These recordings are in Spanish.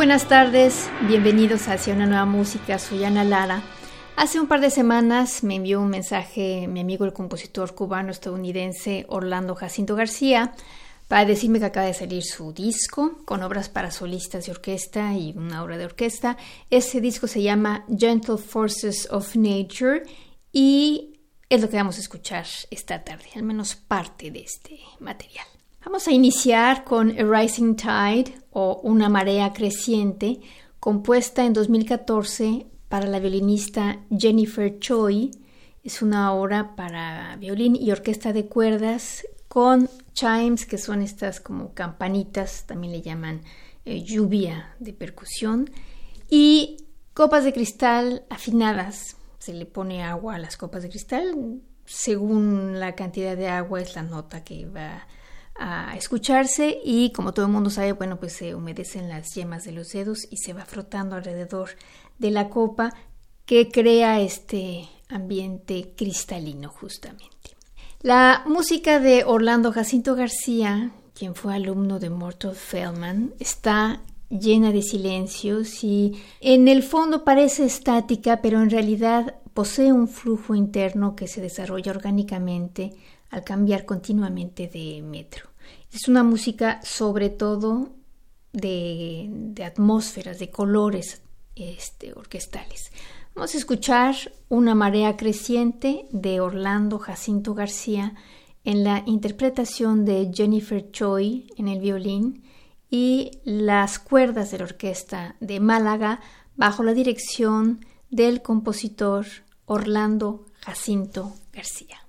Buenas tardes, bienvenidos hacia una nueva música, soy Ana Lara. Hace un par de semanas me envió un mensaje mi amigo el compositor cubano estadounidense Orlando Jacinto García para decirme que acaba de salir su disco con obras para solistas de orquesta y una obra de orquesta. Ese disco se llama Gentle Forces of Nature y es lo que vamos a escuchar esta tarde, al menos parte de este material. Vamos a iniciar con A Rising Tide o Una marea creciente, compuesta en 2014 para la violinista Jennifer Choi. Es una obra para violín y orquesta de cuerdas con chimes, que son estas como campanitas, también le llaman eh, lluvia de percusión, y copas de cristal afinadas. Se le pone agua a las copas de cristal. Según la cantidad de agua es la nota que va a escucharse y como todo el mundo sabe, bueno, pues se humedecen las yemas de los dedos y se va frotando alrededor de la copa que crea este ambiente cristalino justamente. La música de Orlando Jacinto García, quien fue alumno de Mortal Feldman, está llena de silencios y en el fondo parece estática, pero en realidad posee un flujo interno que se desarrolla orgánicamente al cambiar continuamente de metro. Es una música sobre todo de, atmósferas, de colores este, orquestales. Vamos a escuchar Una marea creciente de Orlando Jacinto García en la interpretación de Jennifer Choi en el violín y las cuerdas de la orquesta de Málaga bajo la dirección del compositor Orlando Jacinto García.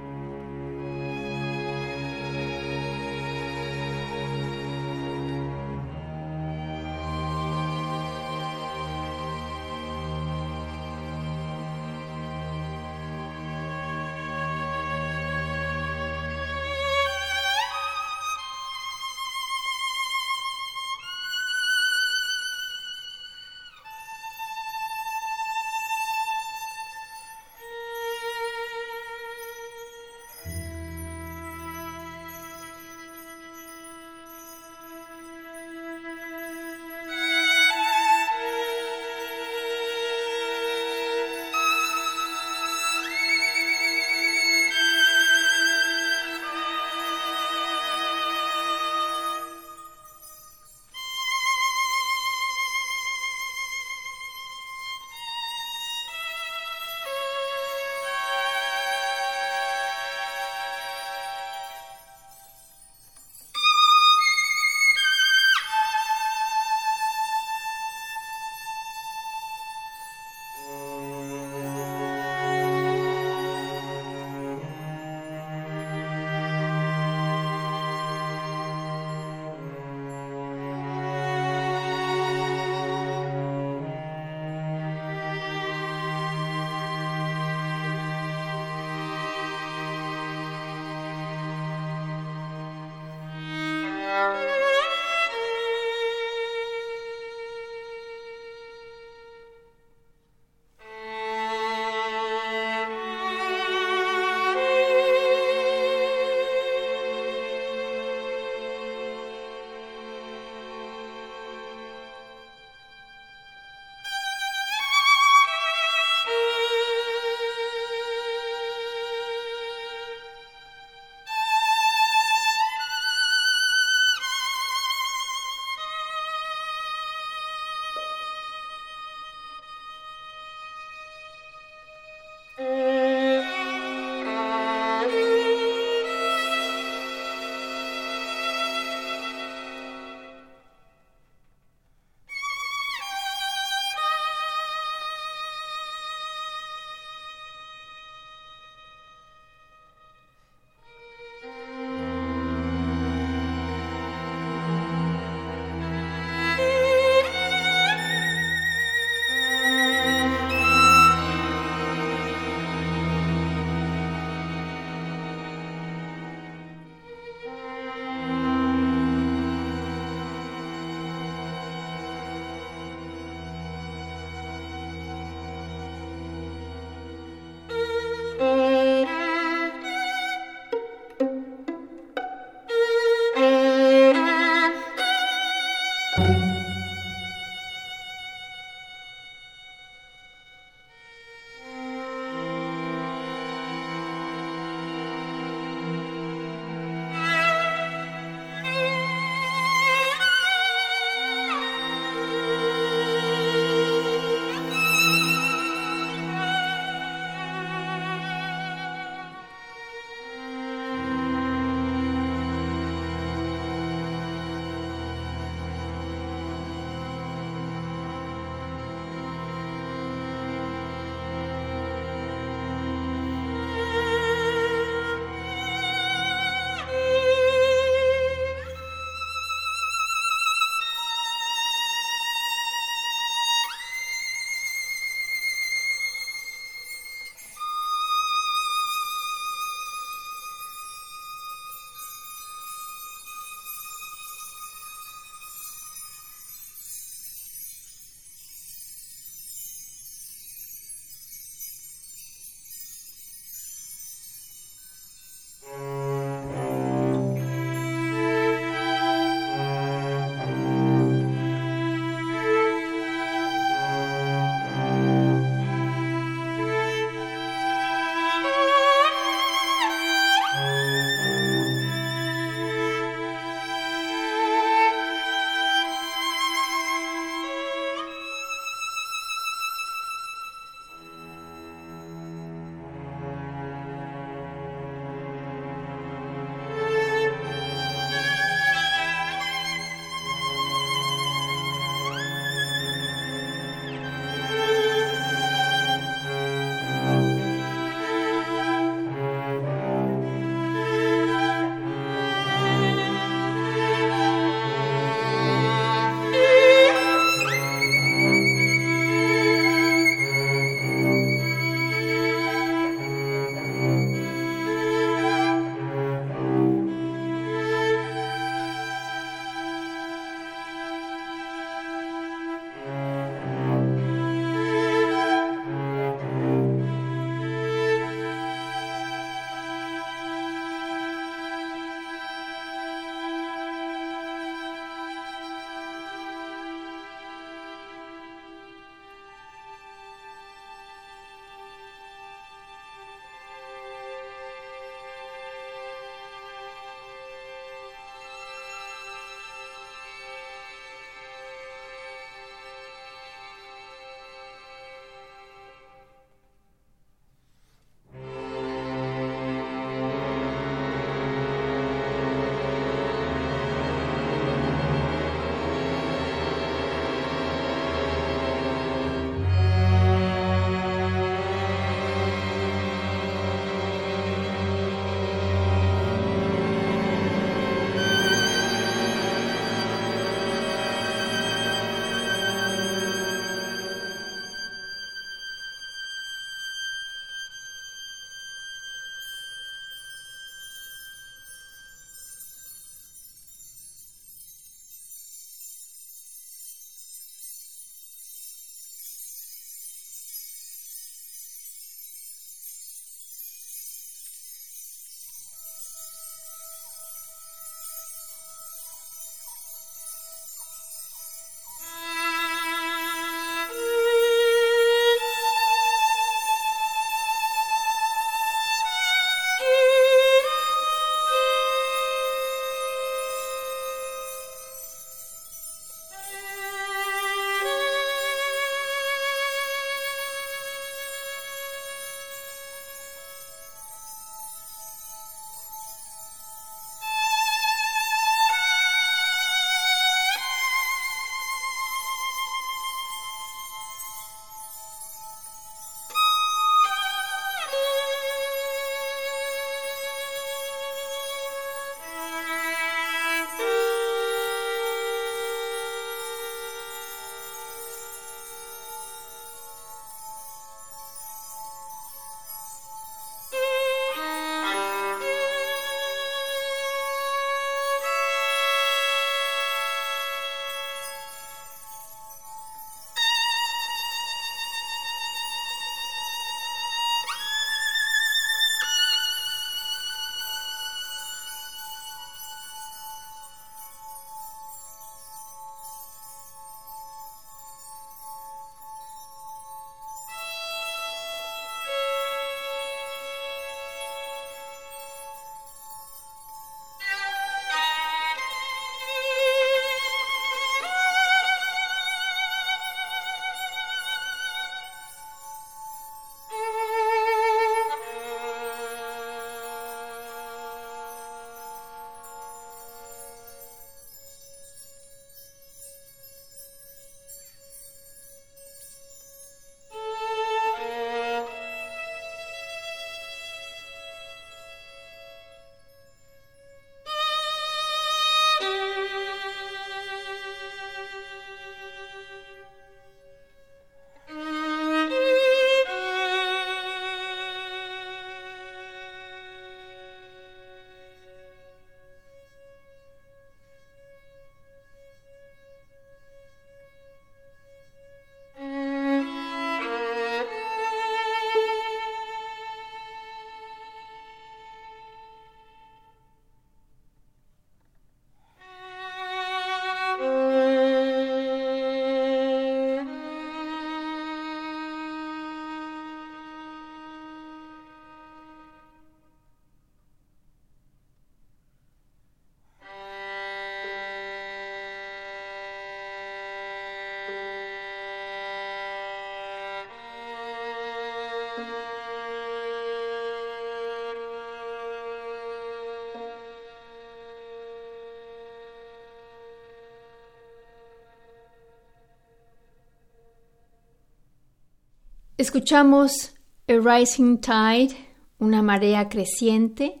Escuchamos A Rising Tide, una marea creciente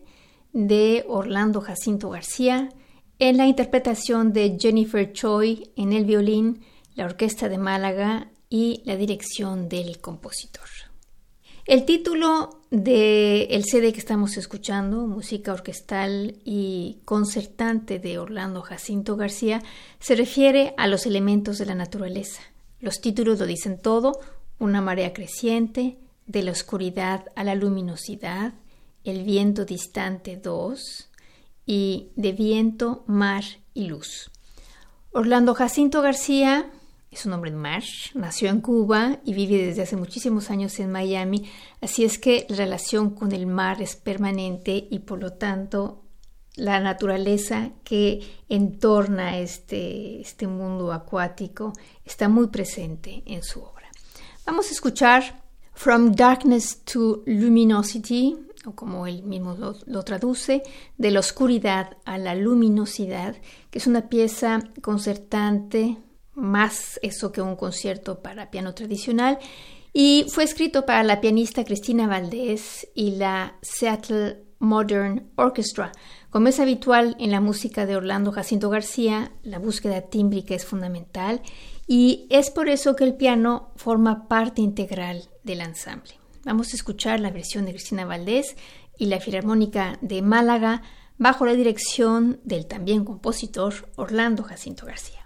de Orlando Jacinto García, en la interpretación de Jennifer Choi en el violín, la Orquesta de Málaga y la dirección del compositor. El título del CD que estamos escuchando, Música Orquestal y Concertante de Orlando Jacinto García, se refiere a los elementos de la naturaleza. Los títulos lo dicen todo, una marea creciente, de la oscuridad a la luminosidad, el viento distante 2 y de viento, mar y luz. Orlando Jacinto García es un hombre de mar, nació en Cuba y vive desde hace muchísimos años en Miami, así es que la relación con el mar es permanente y por lo tanto la naturaleza que entorna este, este mundo acuático está muy presente en su obra. Vamos a escuchar From Darkness to Luminosity, o como él mismo lo, traduce, de la oscuridad a la luminosidad, que es una pieza concertante, más eso que un concierto para piano tradicional, y fue escrito para la pianista Cristina Valdés y la Seattle Modern Orchestra. Como es habitual en la música de Orlando Jacinto García, la búsqueda tímbrica es fundamental y es por eso que el piano forma parte integral del ensamble. Vamos a escuchar la versión de Cristina Valdés y la Filarmónica de Málaga bajo la dirección del también compositor Orlando Jacinto García.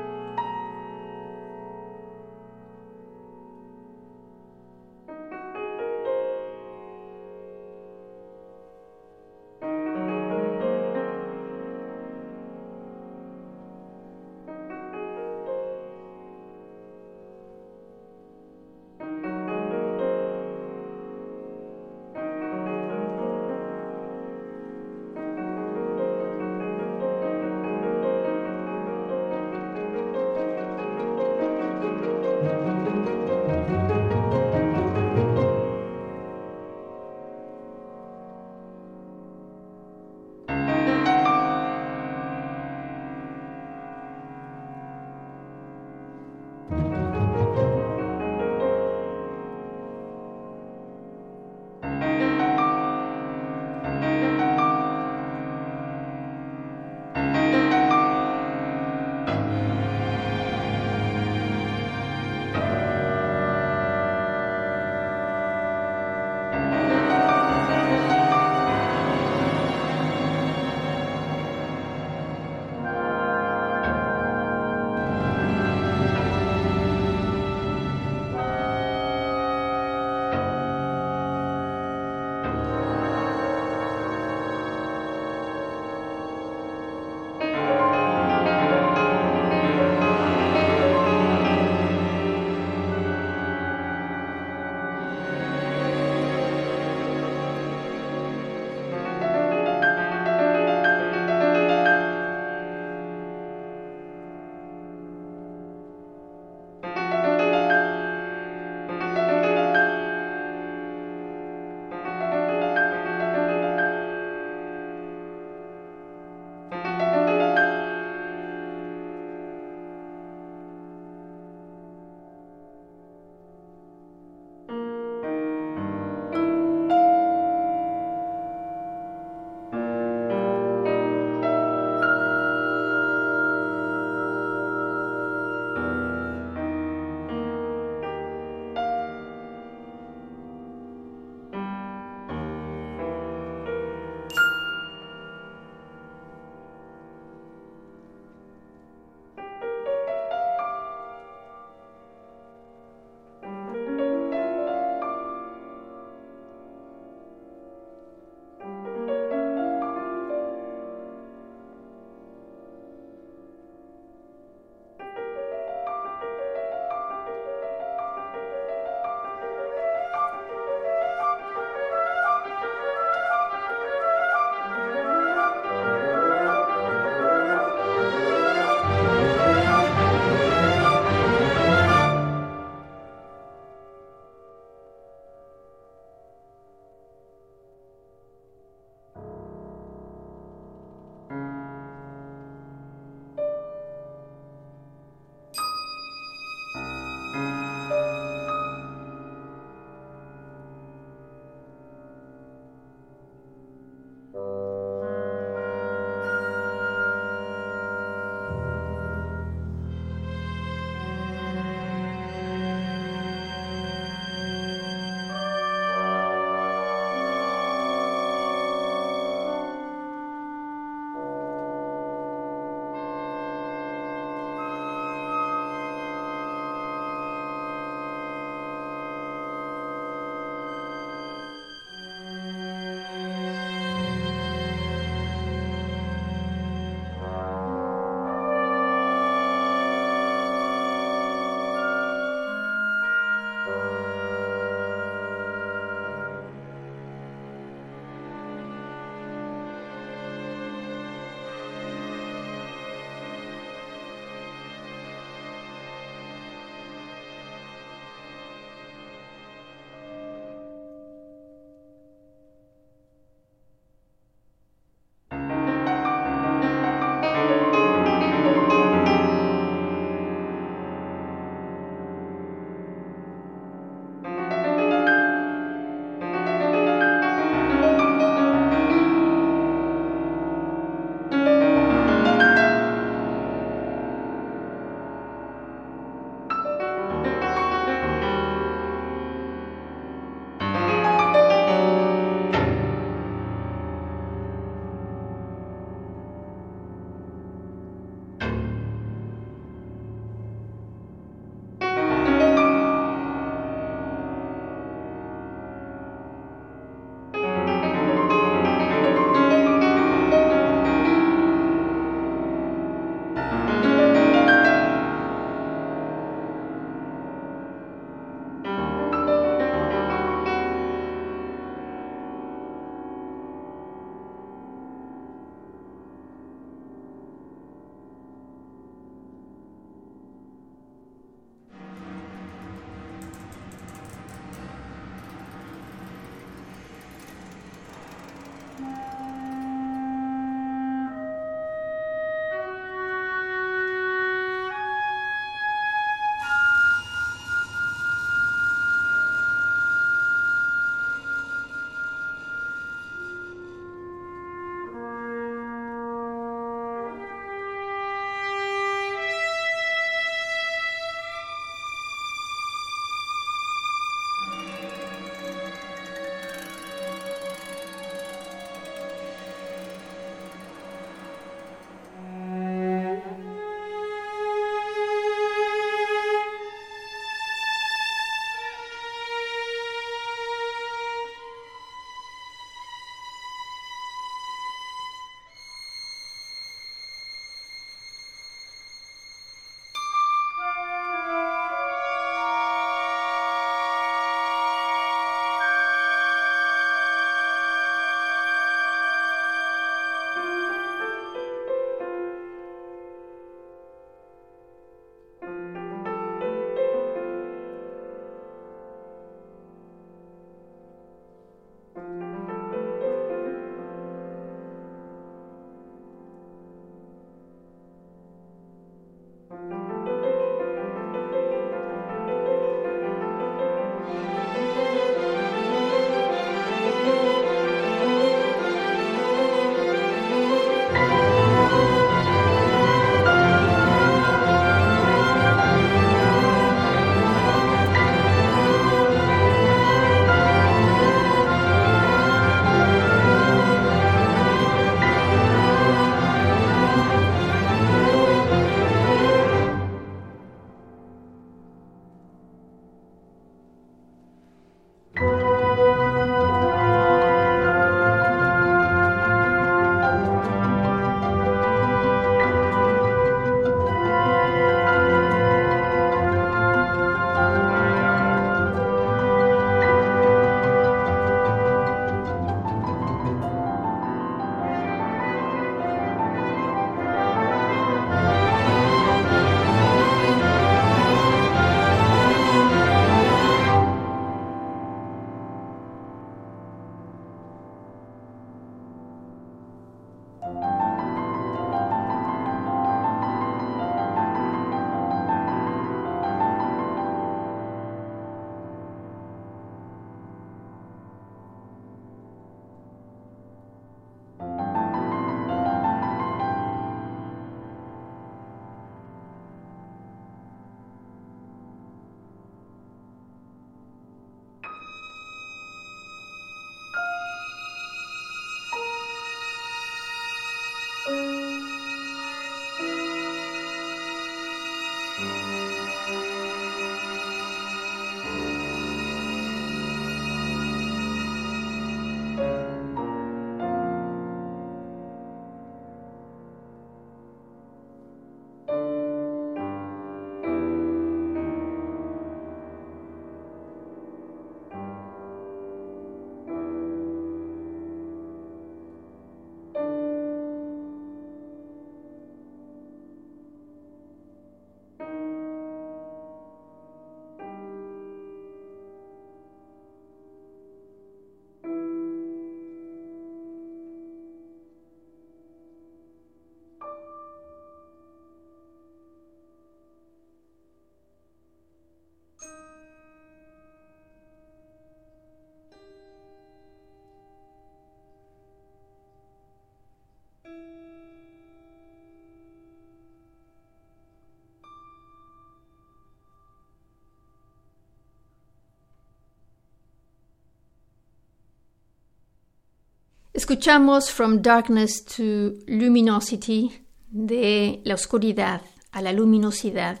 Escuchamos From Darkness to Luminosity de la oscuridad a la luminosidad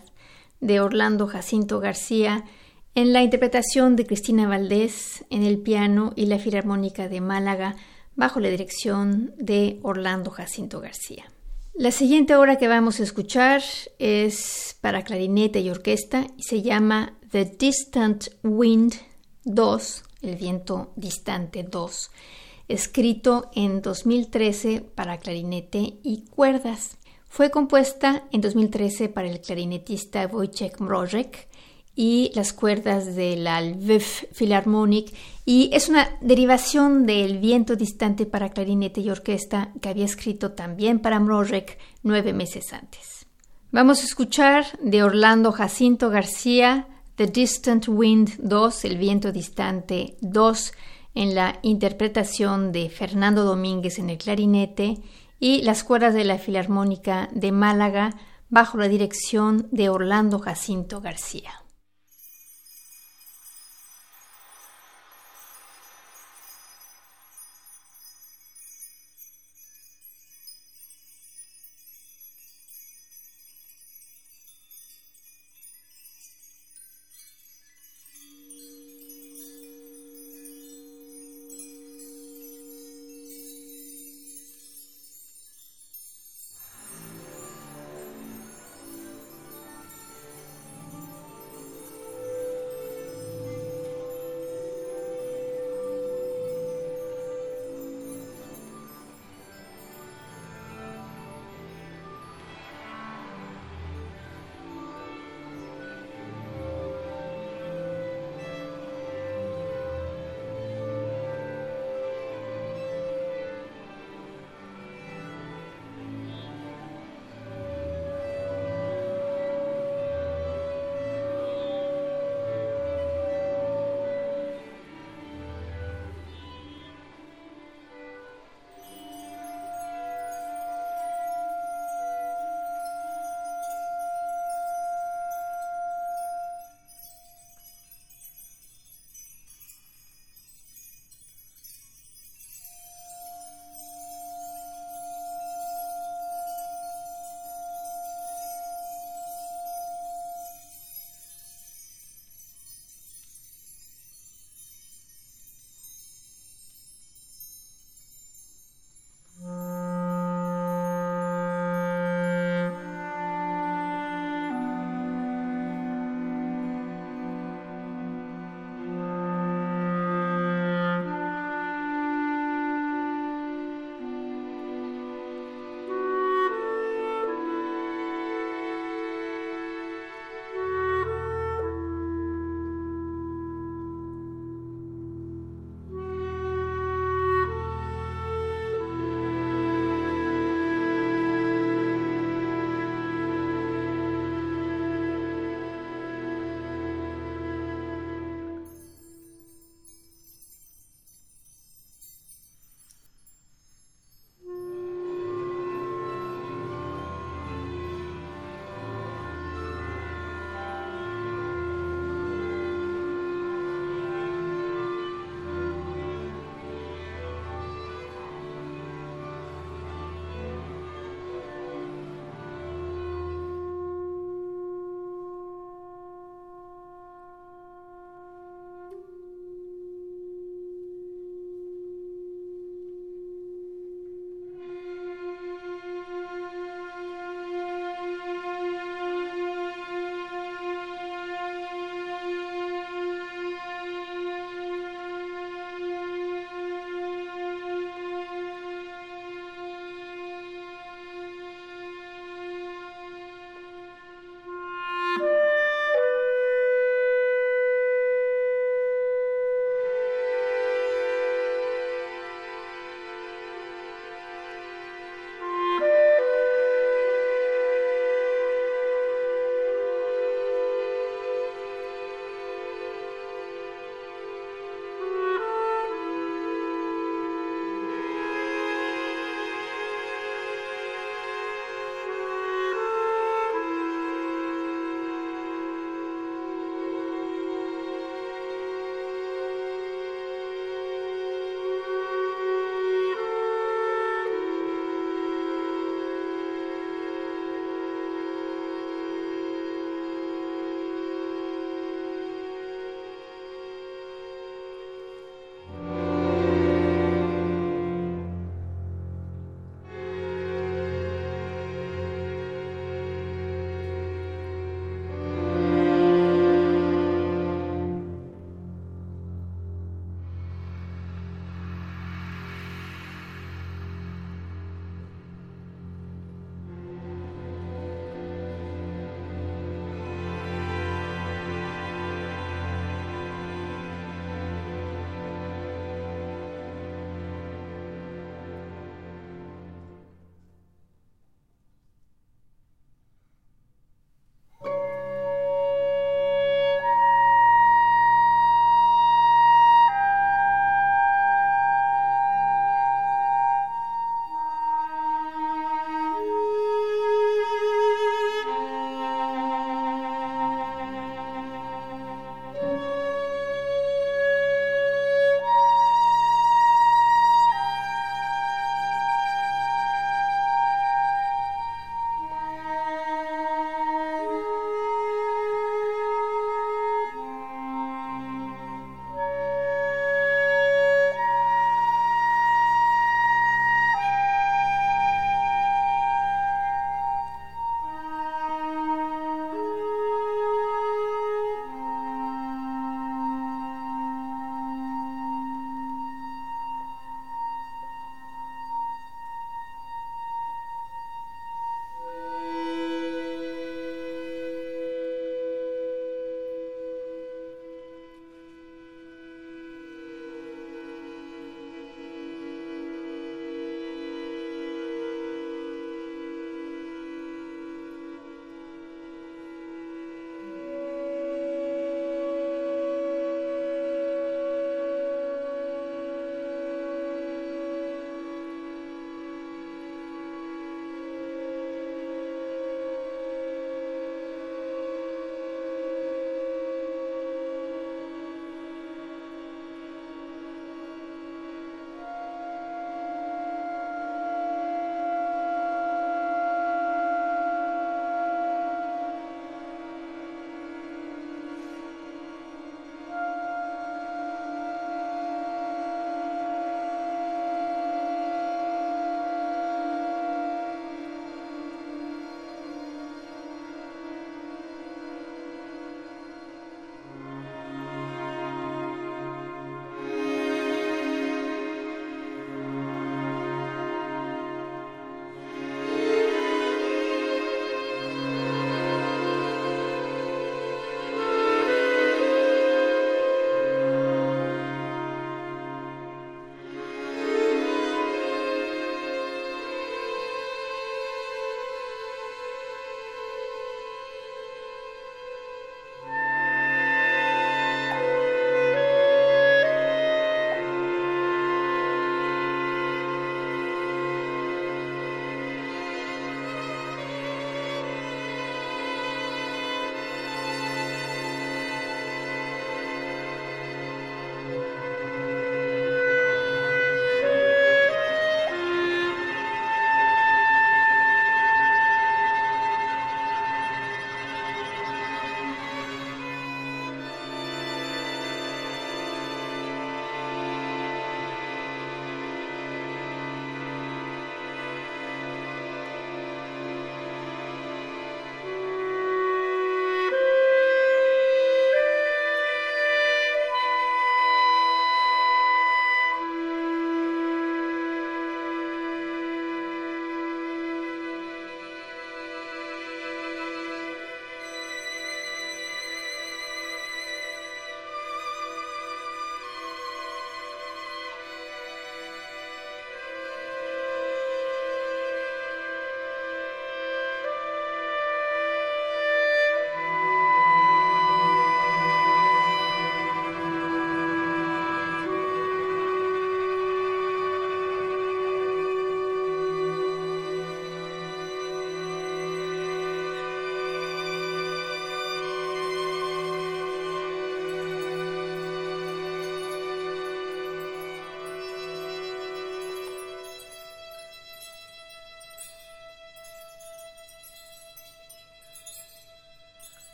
de Orlando Jacinto García en la interpretación de Cristina Valdés en el piano y la Filarmónica de Málaga bajo la dirección de Orlando Jacinto García. La siguiente obra que vamos a escuchar es para clarinete y orquesta y se llama The Distant Wind 2, el viento distante 2, escrito en 2013 para clarinete y cuerdas. Fue compuesta en 2013 para el clarinetista Wojciech Mrożek y las cuerdas de la Lviv Philharmonic y es una derivación del viento distante para clarinete y orquesta que había escrito también para Mrożek nueve meses antes. Vamos a escuchar de Orlando Jacinto García The Distant Wind 2, El viento distante 2, en la interpretación de Fernando Domínguez en el clarinete y las cuerdas de la Filarmónica de Málaga bajo la dirección de Orlando Jacinto García.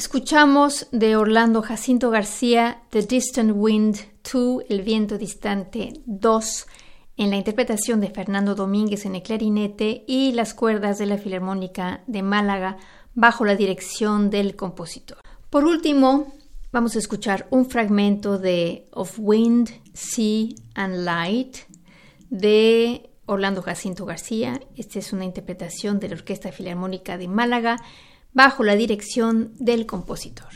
Escuchamos de Orlando Jacinto García The Distant Wind 2, El viento distante 2, en la interpretación de Fernando Domínguez en el clarinete y las cuerdas de la Filarmónica de Málaga bajo la dirección del compositor. Por último, vamos a escuchar un fragmento de Of Wind, Sea and Light de Orlando Jacinto García. Esta es una interpretación de la Orquesta Filarmónica de Málaga bajo la dirección del compositor.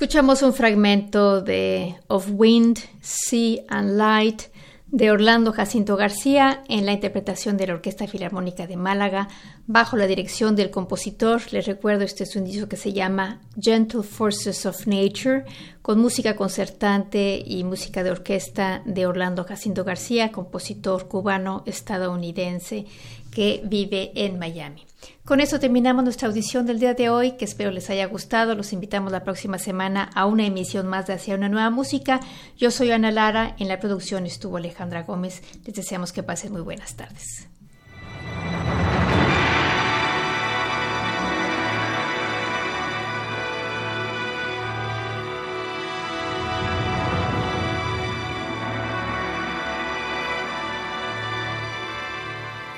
Escuchamos un fragmento de Of Wind, Sea and Light de Orlando Jacinto García en la interpretación de la Orquesta Filarmónica de Málaga bajo la dirección del compositor. Les recuerdo, este es un disco que se llama Gentle Forces of Nature con música concertante y música de orquesta de Orlando Jacinto García, compositor cubano estadounidense que vive en Miami. Con eso terminamos nuestra audición del día de hoy, que espero les haya gustado. Los invitamos la próxima semana a una emisión más de Hacia una nueva música. Yo soy Ana Lara, en la producción estuvo Alejandra Gómez. Les deseamos que pasen muy buenas tardes.